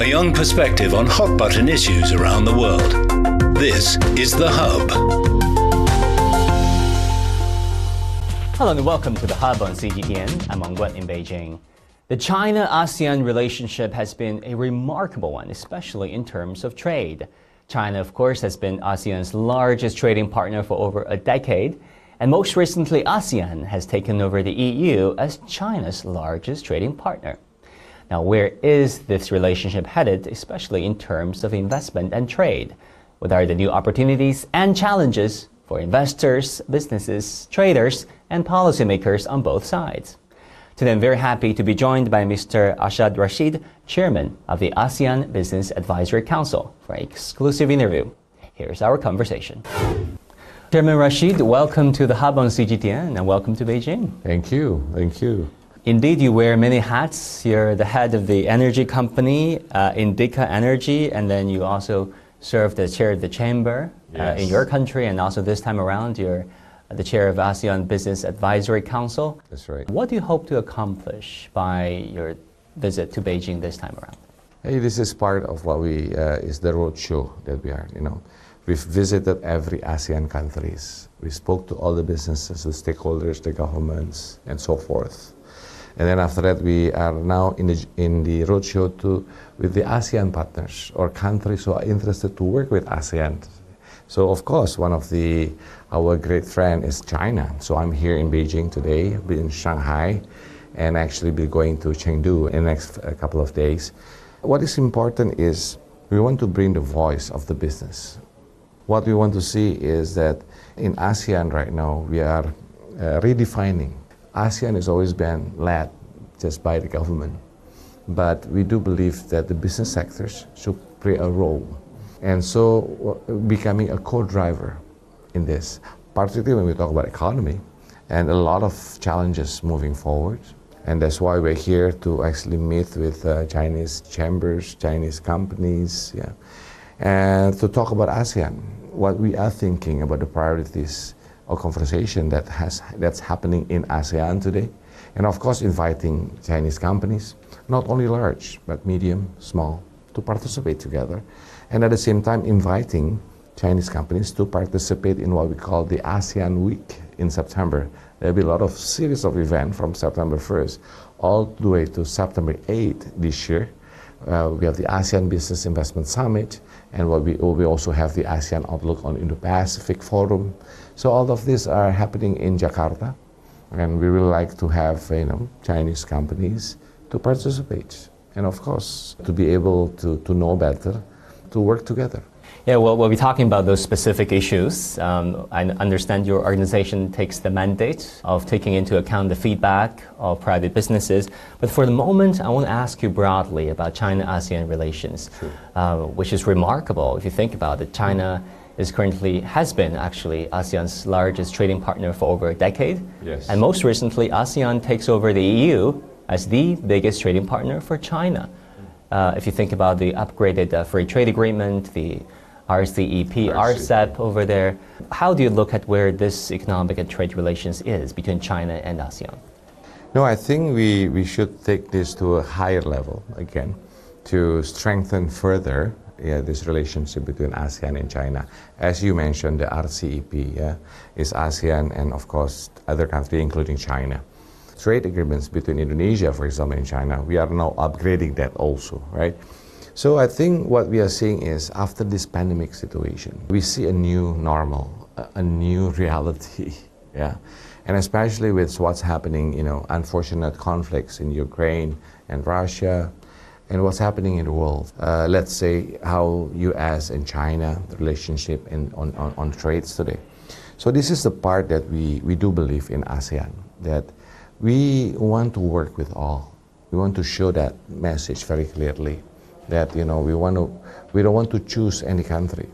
a young perspective on hot button issues around the world. This is The Hub. Hello and welcome to The Hub on CGTN. I'm Wang Guan in Beijing. The China ASEAN relationship has been a remarkable one, especially in terms of trade. China, of course, has been ASEAN's largest trading partner for over a decade. And most recently, ASEAN has taken over the EU as China's largest trading partner. Now, where is this relationship headed, especially in terms of investment and trade? What are the new opportunities and challenges for investors, businesses, traders, and policymakers on both sides? Today, I'm very happy to be joined by Mr. Arsjad Rasjid, Chairman of the ASEAN Business Advisory Council, for an exclusive interview. Here's our conversation. Chairman Rasjid, welcome to the Hub on CGTN and welcome to Beijing. Thank you. Thank you. Indeed, you wear many hats. You're the head of the energy company, uh, Indika Energy, and then you also serve the chair of the chamber uh, in your country, and also this time around, you're the chair of ASEAN Business Advisory Council. That's right. What do you hope to accomplish by your visit to Beijing this time around? Hey, this is part of what we uh, is the roadshow that we are. You know, we've visited every ASEAN countries. We spoke to all the businesses, the stakeholders, the governments, and so forth. And then after that, we are now in the in the roadshow to with the ASEAN partners or countries who are interested to work with ASEAN. So of course, one of the our great friend is China. So I'm here in Beijing today, in Shanghai, and actually be going to Chengdu in the next uh, couple of days. What is important is we want to bring the voice of the business. What we want to see is that in ASEAN right now we are uh, redefining. ASEAN has always been led just by the government, but we do believe that the business sectors should play a role and so uh, becoming a co-driver in this, particularly when we talk about economy and a lot of challenges moving forward. And that's why we're here to actually meet with uh, Chinese chambers, Chinese companies, yeah, and to talk about ASEAN, what we are thinking about the priorities of conversation that has that's happening in ASEAN today, and of course inviting Chinese companies, not only large but medium, small, to participate together, and at the same time inviting Chinese companies to participate in what we call the ASEAN Week in September. There'll be a lot of series of events from September 1st all the way to September 8th this year. Uh, we have the ASEAN Business Investment Summit, and we, we also have the ASEAN Outlook on Indo-Pacific Forum. So all of these are happening in Jakarta, and we would like to have you know Chinese companies to participate, and of course to be able to, to know better, to work together. Yeah, well, we'll be talking about those specific issues. Um, I understand your organization takes the mandate of taking into account the feedback of private businesses. But for the moment, I want to ask you broadly about China ASEAN relations, uh, which is remarkable if you think about it. China is currently, has been actually ASEAN's largest trading partner for over a decade. Yes. And most recently, ASEAN takes over the EU as the biggest trading partner for China. Uh, if you think about the upgraded uh, free trade agreement, the RCEP, RCEP over there, how do you look at where this economic and trade relations is between China and ASEAN? No, I think we, we should take this to a higher level again to strengthen further yeah, this relationship between ASEAN and China. As you mentioned, the RCEP yeah, is ASEAN and, of course, other countries, including China. Trade agreements between Indonesia, for example, and China, we are now upgrading that also, right? So I think what we are seeing is after this pandemic situation, we see a new normal, a, new reality, yeah, and especially with what's happening, you know, unfortunate conflicts in Ukraine and Russia, and what's happening in the world. Uh, let's say how U.S. and China relationship in, on, on, on trades today. So this is the part that we, we do believe in ASEAN that we want to work with all. We want to show that message very clearly that you know we want to we don't want to choose any country.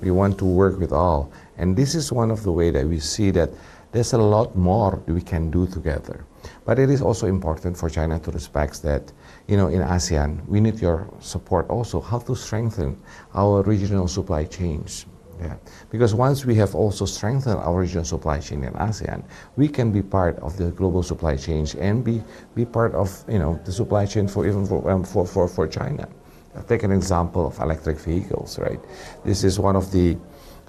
We want to work with all. And this is one of the way that we see that there's a lot more we can do together. But it is also important for China to respect that, you know, in ASEAN, we need your support also how to strengthen our regional supply chains. Yeah. Because once we have also strengthened our regional supply chain in ASEAN, we can be part of the global supply chain and be, be part of you know the supply chain for even for, um, for, for, for China. Take an example of electric vehicles, right? This is one of the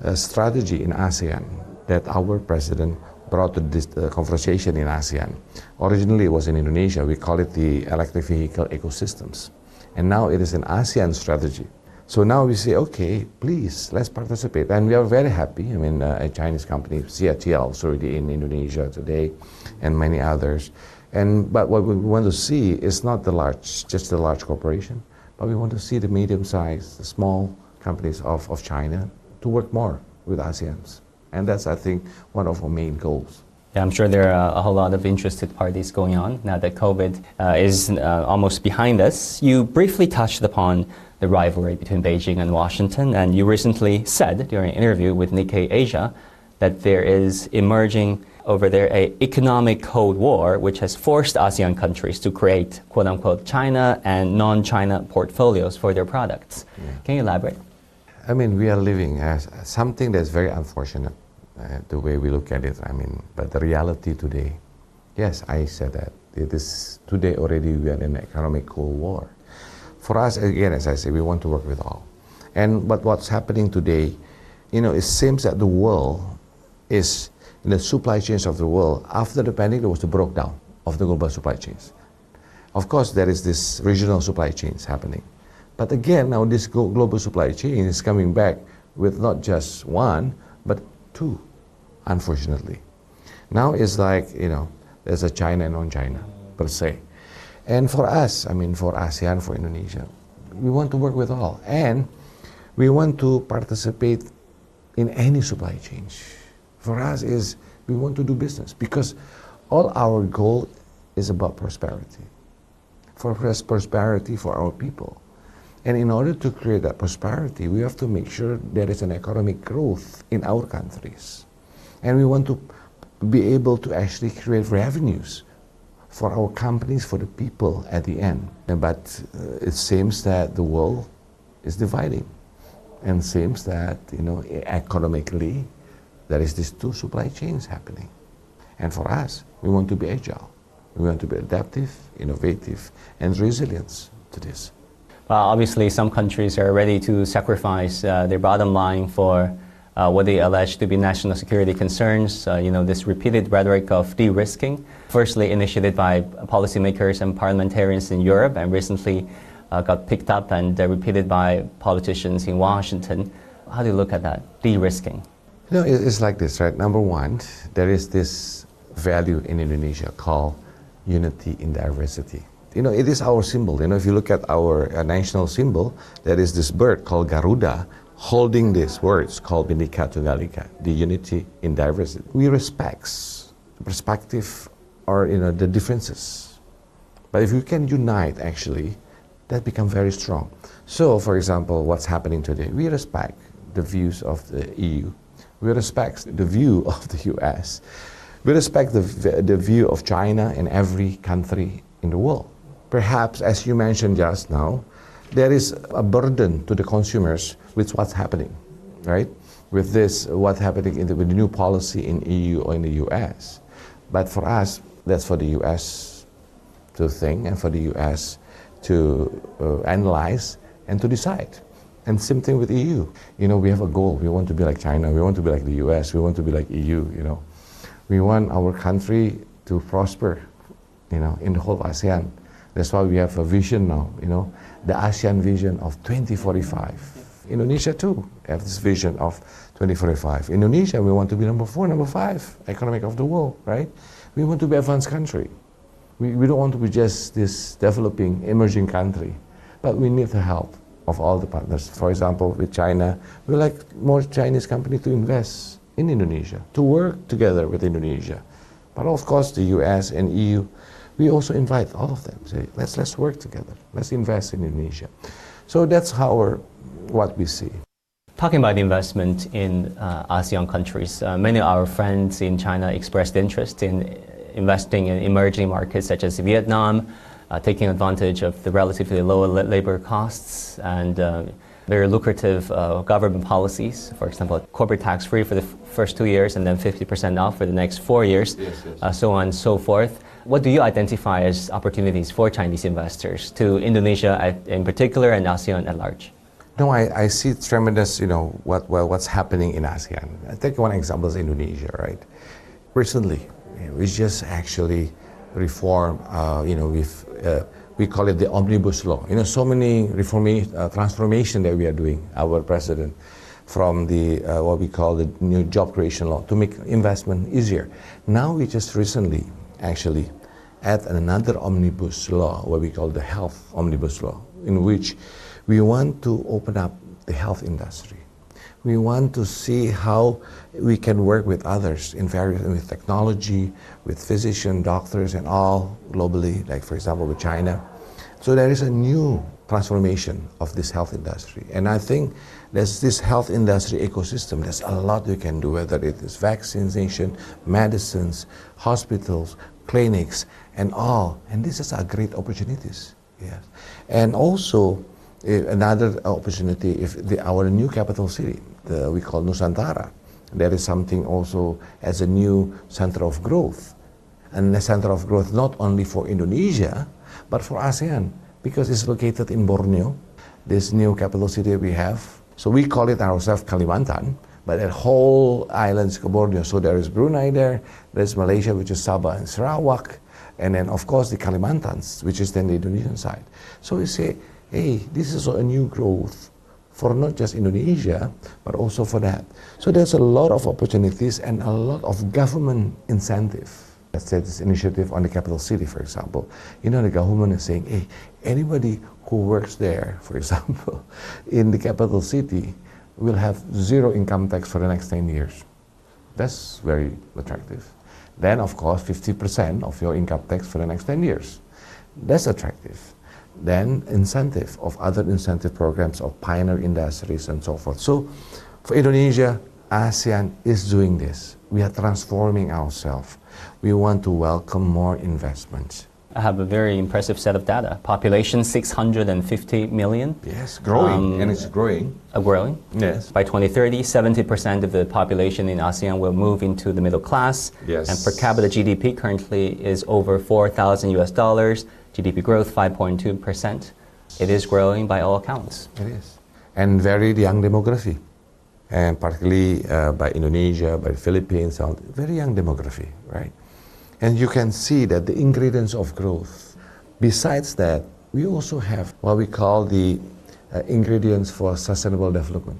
uh, strategy in ASEAN that our president brought to this uh, conversation in ASEAN. Originally, it was in Indonesia. We call it the electric vehicle ecosystems. And now it is an ASEAN strategy. So now we say, okay, please, let's participate. And we are very happy. I mean, uh, a Chinese company, CATL, is already in Indonesia today, and many others. And, but what we want to see is not the large, just the large corporation, but we want to see the medium-sized, the small companies of, of China to work more with ASEANs. And that's, I think, one of our main goals. Yeah, I'm sure there are a whole lot of interested parties going on now that COVID uh, is uh, almost behind us. You briefly touched upon the rivalry between Beijing and Washington, and you recently said during an interview with Nikkei Asia that there is emerging over there a economic cold war which has forced ASEAN countries to create quote unquote China and non-China portfolios for their products. Yeah. Can you elaborate? I mean, we are living as something that's very unfortunate, uh, the way we look at it. I mean, but the reality today, yes, I said that. It is today already we are in an economic cold war. For us, again, as I say, we want to work with all. And but what's happening today, you know, it seems that the world is in the supply chains of the world. After the pandemic, there was the breakdown of the global supply chains. Of course, there is this regional supply chains happening. But again, now this global supply chain is coming back with not just one, but two, unfortunately. Now it's like, you know, there's a China and non-China, per se. And for us, I mean, for ASEAN, for Indonesia, we want to work with all. And we want to participate in any supply chain. For us is we want to do business because all our goal is about prosperity. For prosperity for our people. And in order to create that prosperity, we have to make sure there is an economic growth in our countries. And we want to be able to actually create revenues for our companies, for the people at the end. But uh, it seems that the world is dividing. And seems that, you know, economically, there is these two supply chains happening. And for us, we want to be agile. We want to be adaptive, innovative, and resilient to this. Well, obviously, some countries are ready to sacrifice uh, their bottom line for uh, what they allege to be national security concerns. Uh, you know, this repeated rhetoric of de-risking, firstly initiated by policymakers and parliamentarians in Europe, and recently uh, got picked up and uh, repeated by politicians in Washington. How do you look at that de-risking? You know, it's like this, right? Number one, there is this value in Indonesia called unity in diversity you know, it is our symbol. You know, if you look at our uh, national symbol, there is this bird called Garuda holding these words called Bhinneka Tunggal Ika, the unity in diversity. We respect the perspective or, you know, the differences. But if you can unite, actually, that becomes very strong. So, for example, what's happening today, we respect the views of the EU. We respect the view of the US. We respect the, the view of China and every country in the world perhaps, as you mentioned just now, there is a burden to the consumers with what's happening, right? With this, what's happening the, with the new policy in EU or in the US. But for us, that's for the US to think and for the US to uh, analyze and to decide. And same thing with EU. You know, we have a goal. We want to be like China. We want to be like the US. We want to be like EU, you know. We want our country to prosper, you know, in the whole ASEAN. That's why we have a vision now, you know, the ASEAN vision of 2045. Indonesia too have this vision of 2045. Indonesia, we want to be number four, number five economic of the world, right? We want to be advanced country. We, we don't want to be just this developing, emerging country, but we need the help of all the partners. For example, with China, we like more Chinese companies to invest in Indonesia, to work together with Indonesia. But of course, the US and EU we also invite all of them. Say, let's let's work together. Let's invest in Indonesia. So that's how our, what we see. Talking about investment in uh, ASEAN countries, uh, many of our friends in China expressed interest in investing in emerging markets such as Vietnam, uh, taking advantage of the relatively lower labor costs and uh, very lucrative uh, government policies. For example, corporate tax free for the first two years and then 50% off for the next four years, yes, yes. Uh, so on and so forth. What do you identify as opportunities for Chinese investors to Indonesia in particular and ASEAN at large? No, I, I see tremendous, you know, what, well, what's happening in ASEAN. I take one example is Indonesia, right? Recently, we just actually reform, uh, you know, with, uh, we call it the omnibus law. You know, so many reformation, uh, transformation that we are doing, our president, from the, uh, what we call the new job creation law to make investment easier. Now we just recently actually add another omnibus law, what we call the health omnibus law, in which we want to open up the health industry. We want to see how we can work with others in various with technology, with physicians, doctors, and all globally. Like for example, with China. So there is a new transformation of this health industry, and I think there's this health industry ecosystem. There's a lot we can do, whether it is vaccination, medicines, hospitals, clinics, and all. And this is a great opportunities. Yes, and also eh, another opportunity if the, our new capital city, the, we call Nusantara, there is something also as a new center of growth. And a center of growth not only for Indonesia, but for ASEAN, because it's located in Borneo, this new capital city we have. So we call it ourselves Kalimantan, but that whole island is Borneo. So there is Brunei there, there's Malaysia, which is Sabah and Sarawak, and then of course the Kalimantan, which is then the Indonesian side. So we say hey, this is a new growth for not just Indonesia, but also for that. So there's a lot of opportunities and a lot of government incentive. Let's say this initiative on the capital city, for example. You know, the government is saying, hey, anybody who works there, for example, in the capital city, will have zero income tax for the next 10 years. That's very attractive. Then, of course, 50% of your income tax for the next 10 years. That's attractive then incentive of other incentive programs of pioneer industries and so forth. So for Indonesia, ASEAN is doing this. We are transforming ourselves. We want to welcome more investments. I have a very impressive set of data. Population 650 million. Yes, growing, um, and it's growing. Uh, growing. Yes. By 2030, 70% of the population in ASEAN will move into the middle class. Yes. And per capita GDP currently is over 4,000 US dollars. GDP growth 5.2%. It is growing by all accounts. It is. And very young demography. And particularly uh, by Indonesia, by the Philippines, very young demography, right? And you can see that the ingredients of growth. Besides that, we also have what we call the uh, ingredients for sustainable development.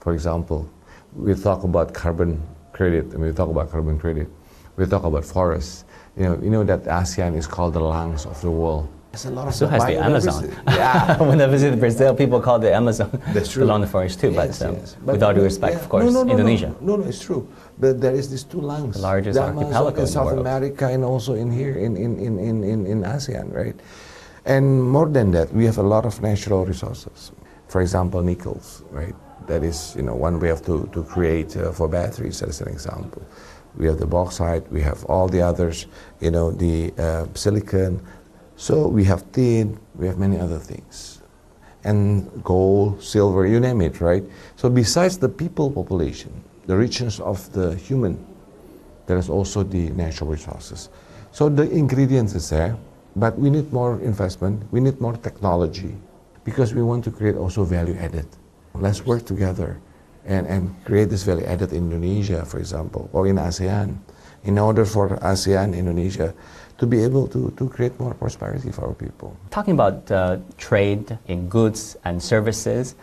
For example, we talk about carbon credit, and we talk about carbon credit. We talk about forests. You know, you know that ASEAN is called the lungs of the world. There's a lot of so has the Amazon. Yeah. when I visit Brazil, people call the Amazon That's true. the lung forest too. Yes, but, um, yes. but, with all due respect, yeah. of course, no, no, no, Indonesia. No, no, it's true. But there is these two lungs. The largest the archipelago in South America and also in here in, in, in, in, in, in ASEAN, right? And more than that, we have a lot of natural resources. For example, nickels, right? That is, you know, one way of to, to create uh, for batteries, as an example we have the bauxite, we have all the others, you know, the uh, silicon. So we have tin, we have many other things. And gold, silver, you name it, right? So besides the people population, the richness of the human, there is also the natural resources. So the ingredients is there, but we need more investment, we need more technology, because we want to create also value added. Let's work together and, and create this value added in Indonesia, for example, or in ASEAN, in order for ASEAN, Indonesia, to be able to, to create more prosperity for our people. Talking about uh, trade in goods and services,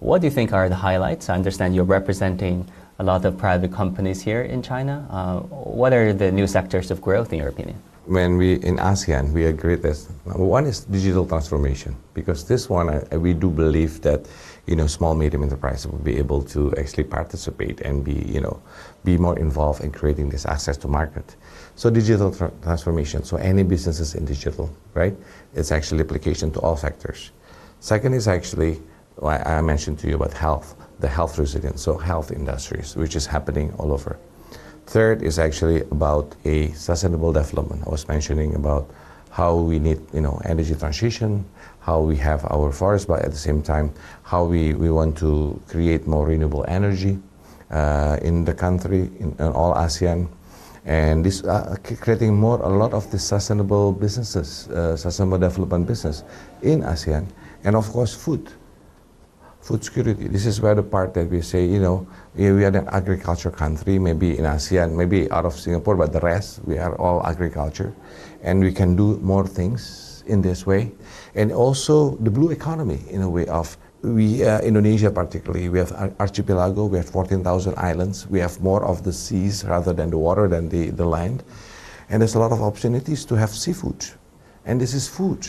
what do you think are the highlights? I understand you're representing a lot of private companies here in China. Uh, what are the new sectors of growth, in your opinion? When we in ASEAN, we agree that one is digital transformation because this one uh, we do believe that you know, small medium enterprises will be able to actually participate and be, you know, be more involved in creating this access to market. So digital tra- transformation. So any businesses in digital, right? It's actually application to all sectors. Second is actually, I mentioned to you about health, the health resilience. So health industries, which is happening all over. Third is actually about a sustainable development. I was mentioning about how we need, you know, energy transition, how we have our forests, but at the same time, how we, we want to create more renewable energy uh, in the country, in, in, all ASEAN. and this uh, creating more a lot of the sustainable businesses, uh, sustainable development business in ASEAN, and of course food, food security. This is where the part that we say, you know, we are an agriculture country, maybe in ASEAN, maybe out of Singapore, but the rest we are all agriculture, and we can do more things in this way, and also the blue economy in a way of we uh, Indonesia particularly we have archipelago we have 14,000 islands we have more of the seas rather than the water than the, the land. And there's a lot of opportunities to have seafood. And this is food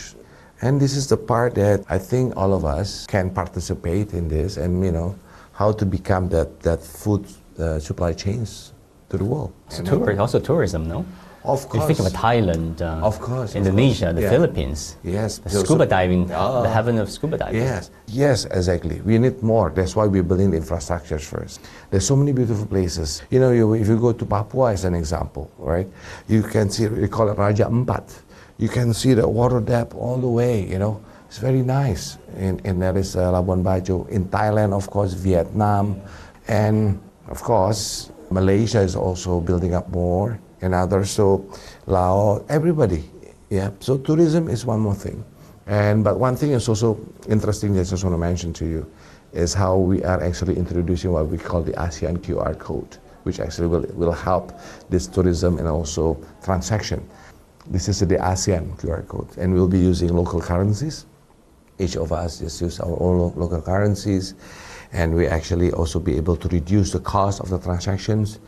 and this is the part that I think all of us can participate in this and you know how to become that that food uh, supply chains to the world. Tour, also tourism, no? Of course. You think of Thailand, uh, of course, Indonesia, of course. the Yeah. Philippines. Yes. The scuba so- diving, Ah. the heaven of scuba diving. Yes, yes, exactly. We need more. That's why we're building the infrastructures first. There's so many beautiful places. You know, you, if you go to Papua as an example, right? You can see, we call it Raja Empat. You can see the water depth all the way, you know. It's very nice. And, and there is uh, Labuan Bajo. In Thailand, of course, Vietnam. And of course, Malaysia is also building up more and others. So Laos, everybody. Yeah. So tourism is one more thing. And but one thing is also interesting that I just want to mention to you is how we are actually introducing what we call the ASEAN QR code, which actually will, will help this tourism and also transaction. This is the ASEAN QR code, and we'll be using local currencies. Each of us just use our own local currencies, and we actually also be able to reduce the cost of the transactions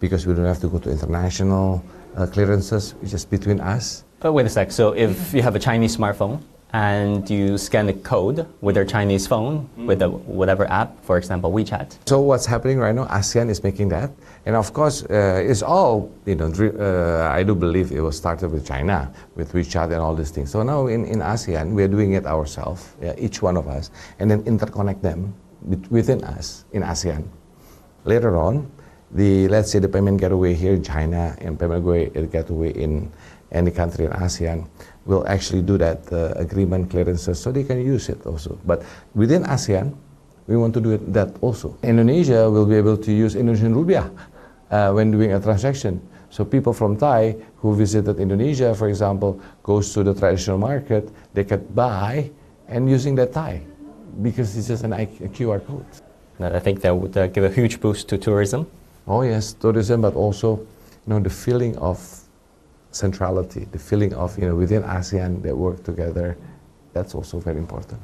because we don't have to go to international uh, clearances, it's just between us. But wait a sec. So if you have a Chinese smartphone and you scan the code with their Chinese phone with a, whatever app, for example WeChat, So what's happening right now? ASEAN is making that, and of course, uh, it's all you know. Uh, I do believe it was started with China, with WeChat and all these things. So now in, in ASEAN, we are doing it ourselves, yeah, each one of us, and then interconnect them within us in ASEAN. Later on, the let's say the payment gateway here in China and payment gateway, gateway in any country in ASEAN will actually do that uh, agreement clearances so they can use it also. But within ASEAN, we want to do it, that also. Indonesia will be able to use Indonesian rupiah uh, when doing a transaction. So people from Thai who visited Indonesia, for example, goes to the traditional market, they can buy and using that Thai because it's just an I- a QR code. And I think that would uh, give a huge boost to tourism. Oh yes, tourism, but also, you know, the feeling of centrality, the feeling of you know within ASEAN they work together. That's also very important.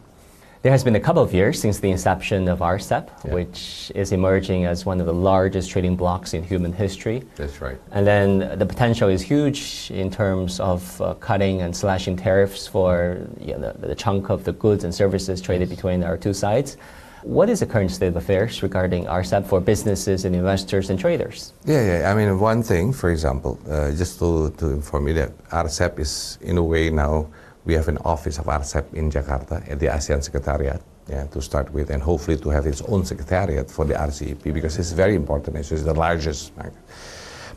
There has been a couple of years since the inception of RCEP, Yeah. which is emerging as one of the largest trading blocs in human history. That's right. And then the potential is huge in terms of uh, cutting and slashing tariffs for you know, the, the chunk of the goods and services traded between our two sides. What is the current state of affairs regarding RCEP for businesses and investors and traders? Yeah, yeah. I mean, one thing, for example, uh, just to, to inform you that RCEP is, in a way, now we have an office of RCEP in Jakarta at the ASEAN Secretariat, yeah, to start with, and hopefully to have its own secretariat for the RCEP because it's very important. It's the largest market.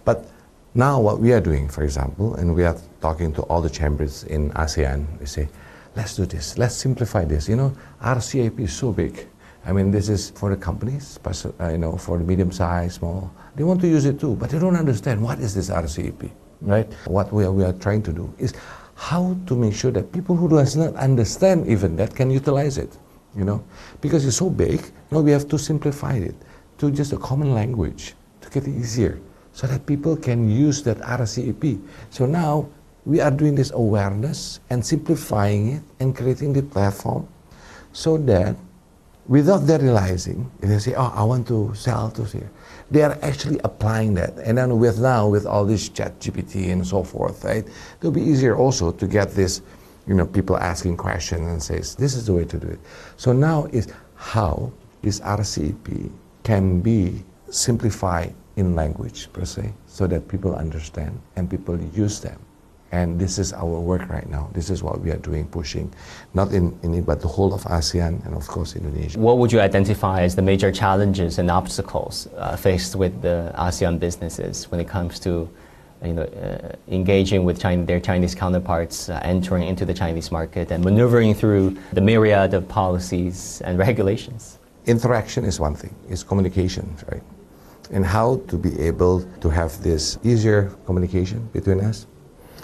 But now, what we are doing, for example, and we are talking to all the chambers in ASEAN, we say, let's do this, let's simplify this. You know, RCEP is so big. I mean, this is for the companies, uh, you know, for the medium size, small. They want to use it too, but they don't understand what is this RCEP, right? What we are, we are trying to do is how to make sure that people who does not understand even that can utilize it, you know, because it's so big. Now we have to simplify it to just a common language to get it easier, so that people can use that RCEP. So now we are doing this awareness and simplifying it and creating the platform so that without their realizing, they say, "Oh, I want to sell to here." They are actually applying that, and then with now with all this Chat GPT and so forth, right? It'll be easier also to get this, you know, people asking questions and says, "This is the way to do it." So now is how this RCEP can be simplified in language per se, so that people understand and people use them. And this is our work right now. This is what we are doing, pushing, not in, in it, but the whole of ASEAN and of course Indonesia. What would you identify as the major challenges and obstacles uh, faced with the ASEAN businesses when it comes to you know, uh, engaging with China, their Chinese counterparts, uh, entering into the Chinese market, and maneuvering through the myriad of policies and regulations? Interaction is one thing, it's communication, right? and how to be able to have this easier communication between us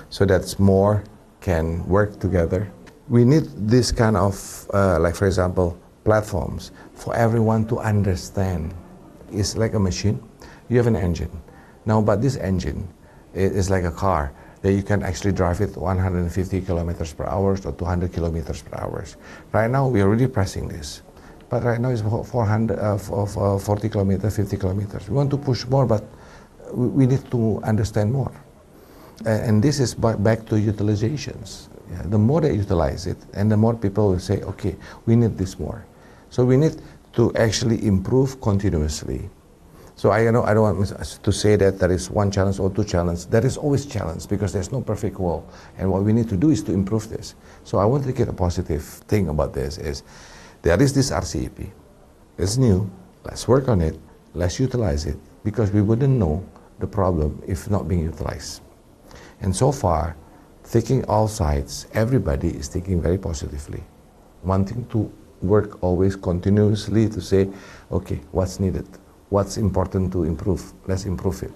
so that more can work together. We need this kind of, uh, like for example, platforms for everyone to understand. It's like a machine. You have an engine. Now, but this engine is like a car that you can actually drive it 150 kilometers per hour or 200 kilometers per hour. Right now, we are really pressing this. But right now it's 400, uh, 40 kilometers, 50 kilometers. We want to push more, but we need to understand more. And this is back to utilizations. Yeah, the more they utilize it, and the more people will say, okay, we need this more. So we need to actually improve continuously. So I, you know, I don't want to say that there is one challenge or two challenges. There is always challenge because there's no perfect world. And what we need to do is to improve this. So I want to get a positive thing about this is there is this RCEP. It's new. Let's work on it. Let's utilize it because we wouldn't know the problem if not being utilized. And so far, thinking all sides, everybody is thinking very positively, wanting to work always continuously to say, okay, what's needed? what's important to improve, let's improve it.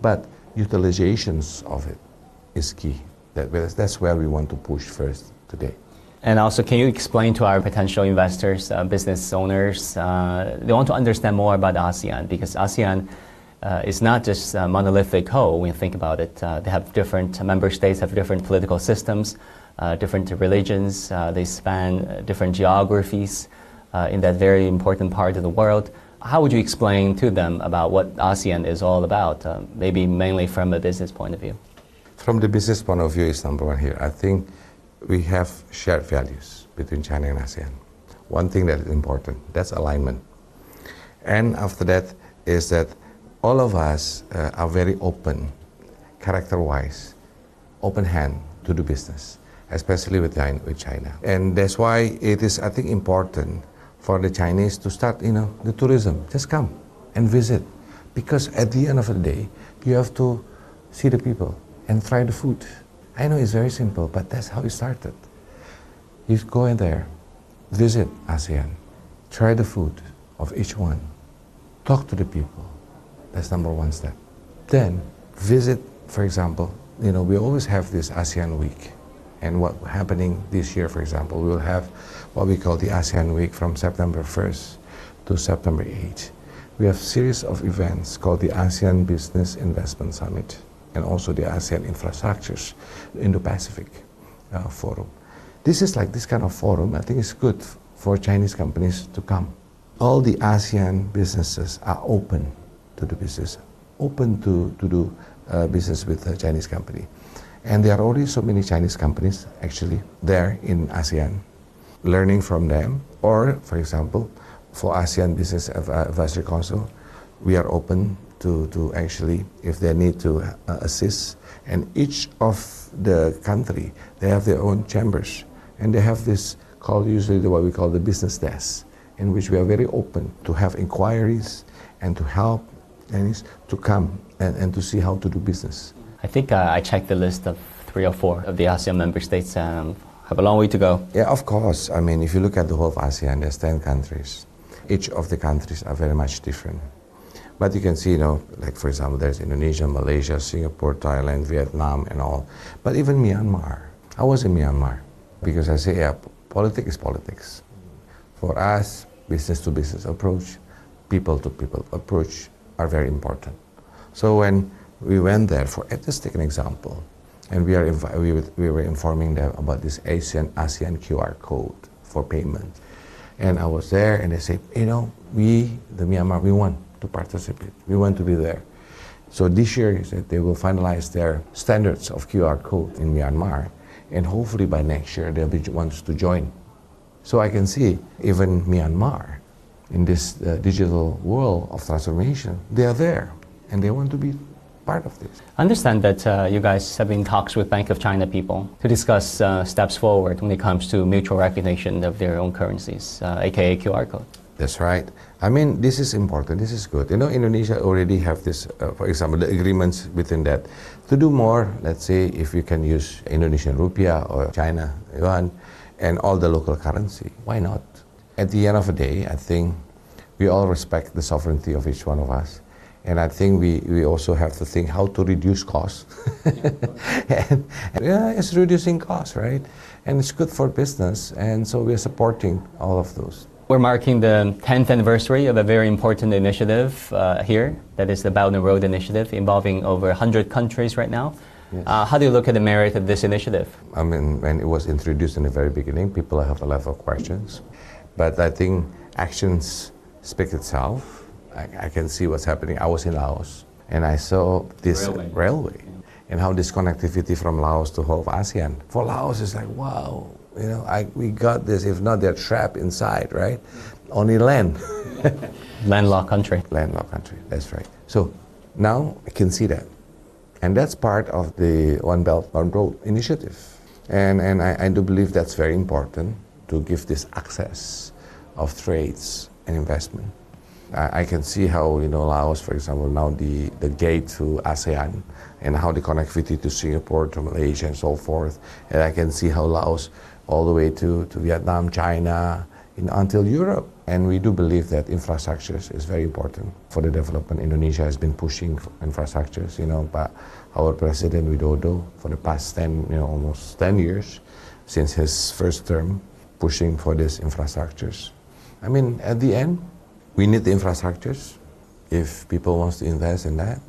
But utilizations of it is key. That, that's where we want to push first today. And also, can you explain to our potential investors, uh, business owners, uh, they want to understand more about ASEAN because ASEAN uh, is not just a monolithic whole when you think about it. Uh, they have different member states have different political systems, uh, different religions. Uh, they span different geographies in that very important part of the world how would you explain to them about what ASEAN is all about, uh, maybe mainly from a business point of view? From the business point of view, is number one here. I think we have shared values between China and ASEAN. One thing that is important, that's alignment. And after that is that all of us uh, are very open, character-wise, open hand to do business, especially with China. And that's why it is, I think, important for the Chinese to start, you know, the tourism. Just come and visit. Because at the end of the day, you have to see the people and try the food. I know it's very simple, but that's how it started. You go in there, visit ASEAN, try the food of each one, talk to the people. That's number one step. Then visit, for example, you know, we always have this ASEAN week. And what happening this year, for example, we will have what we call the ASEAN Week from September 1st to September 8th. We have series of events called the ASEAN Business Investment Summit and also the ASEAN Infrastructures Indo-Pacific uh, Forum. This is like this kind of forum. I think it's good for Chinese companies to come. All the ASEAN businesses are open to do business, open to, to do uh, business with a Chinese company. And there are already so many Chinese companies actually there in ASEAN learning from them. Or, for example, for ASEAN Business Advisory Council, we are open to, to actually, if they need to uh, assist. And each of the country, they have their own chambers. And they have this called usually what we call the business desk, in which we are very open to have inquiries and to help and to come and, and to see how to do business. I think uh, I checked the list of three or four of the ASEAN member states um, have a long way to go. Yeah, of course. I mean, if you look at the whole of ASEAN, there's 10 countries. Each of the countries are very much different. But you can see, you know, like for example, there's Indonesia, Malaysia, Singapore, Thailand, Vietnam, and all. But even Myanmar. I was in Myanmar because I say, yeah, politics is politics. For us, business to business approach, people to people approach are very important. So when we went there, for let's take an example and we, are we, we were informing them about this ASEAN, ASEAN QR code for payment. And I was there and they said, you know, we, the Myanmar, we want to participate. We want to be there. So this year, they will finalize their standards of QR code in Myanmar. And hopefully by next year, they'll be ones to join. So I can see even Myanmar in this uh, digital world of transformation, they are there and they want to be part of this. I understand that uh, you guys have been in talks with Bank of China people to discuss uh, steps forward when it comes to mutual recognition of their own currencies, uh, aka QR code. That's right. I mean, this is important. This is good. You know, Indonesia already have this, uh, for example, the agreements within that to do more. Let's say if you can use Indonesian rupiah or China yuan and all the local currency, why not? At the end of the day, I think we all respect the sovereignty of each one of us And I think we, we also have to think how to reduce costs. and, and yeah, it's reducing costs, right? And it's good for business. And so we're supporting all of those. We're marking the 10th anniversary of a very important initiative uh, here, that is the Belt and Road Initiative, involving over 100 countries right now. Yes. Uh, how do you look at the merit of this initiative? I mean, when it was introduced in the very beginning, people have a lot of questions. But I think actions speak itself. I, I can see what's happening. I was in Laos and I saw this Railway. railway, and how this connectivity from Laos to whole of ASEAN. For Laos, it's like, wow, you know, I, we got this. If not, they're trapped inside, right? Only land. Landlocked country. landlocked country. That's right. So now I can see that. And that's part of the One Belt, One Road initiative. And, and I, I do believe that's very important to give this access of trades and investment. I, I can see how, you know, Laos, for example, now the, the gate to ASEAN and how the connectivity to Singapore, to Malaysia, and so forth. And I can see how Laos all the way to, to Vietnam, China, in, until Europe. And we do believe that infrastructure is very important for the development. Indonesia has been pushing infrastructures, you know, but our president Widodo for the past 10, you know, almost 10 years since his first term, pushing for these infrastructures. I mean, at the end, we need the infrastructures if people wants to invest in that.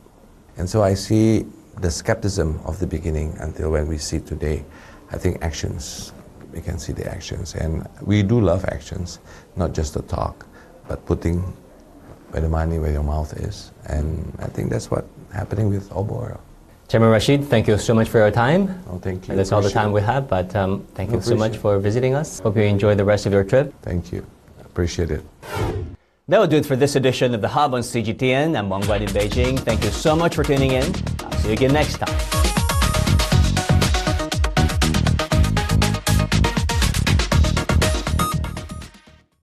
And so I see the skepticism of the beginning until when we see today. I think actions, we can see the actions. And we do love actions, not just the talk, but putting where the money, where your mouth is. And I think that's what's happening with Oboro. Chairman Rasjid, thank you so much for your time. Oh, thank you. That's all the time we have, but um, thank you so much for visiting us. Hope you enjoy the rest of your trip. Thank you. Appreciate it. That will do it for this edition of The Hub on CGTN. I'm Wang Guan in Beijing. Thank you so much for tuning in. I'll see you again next time.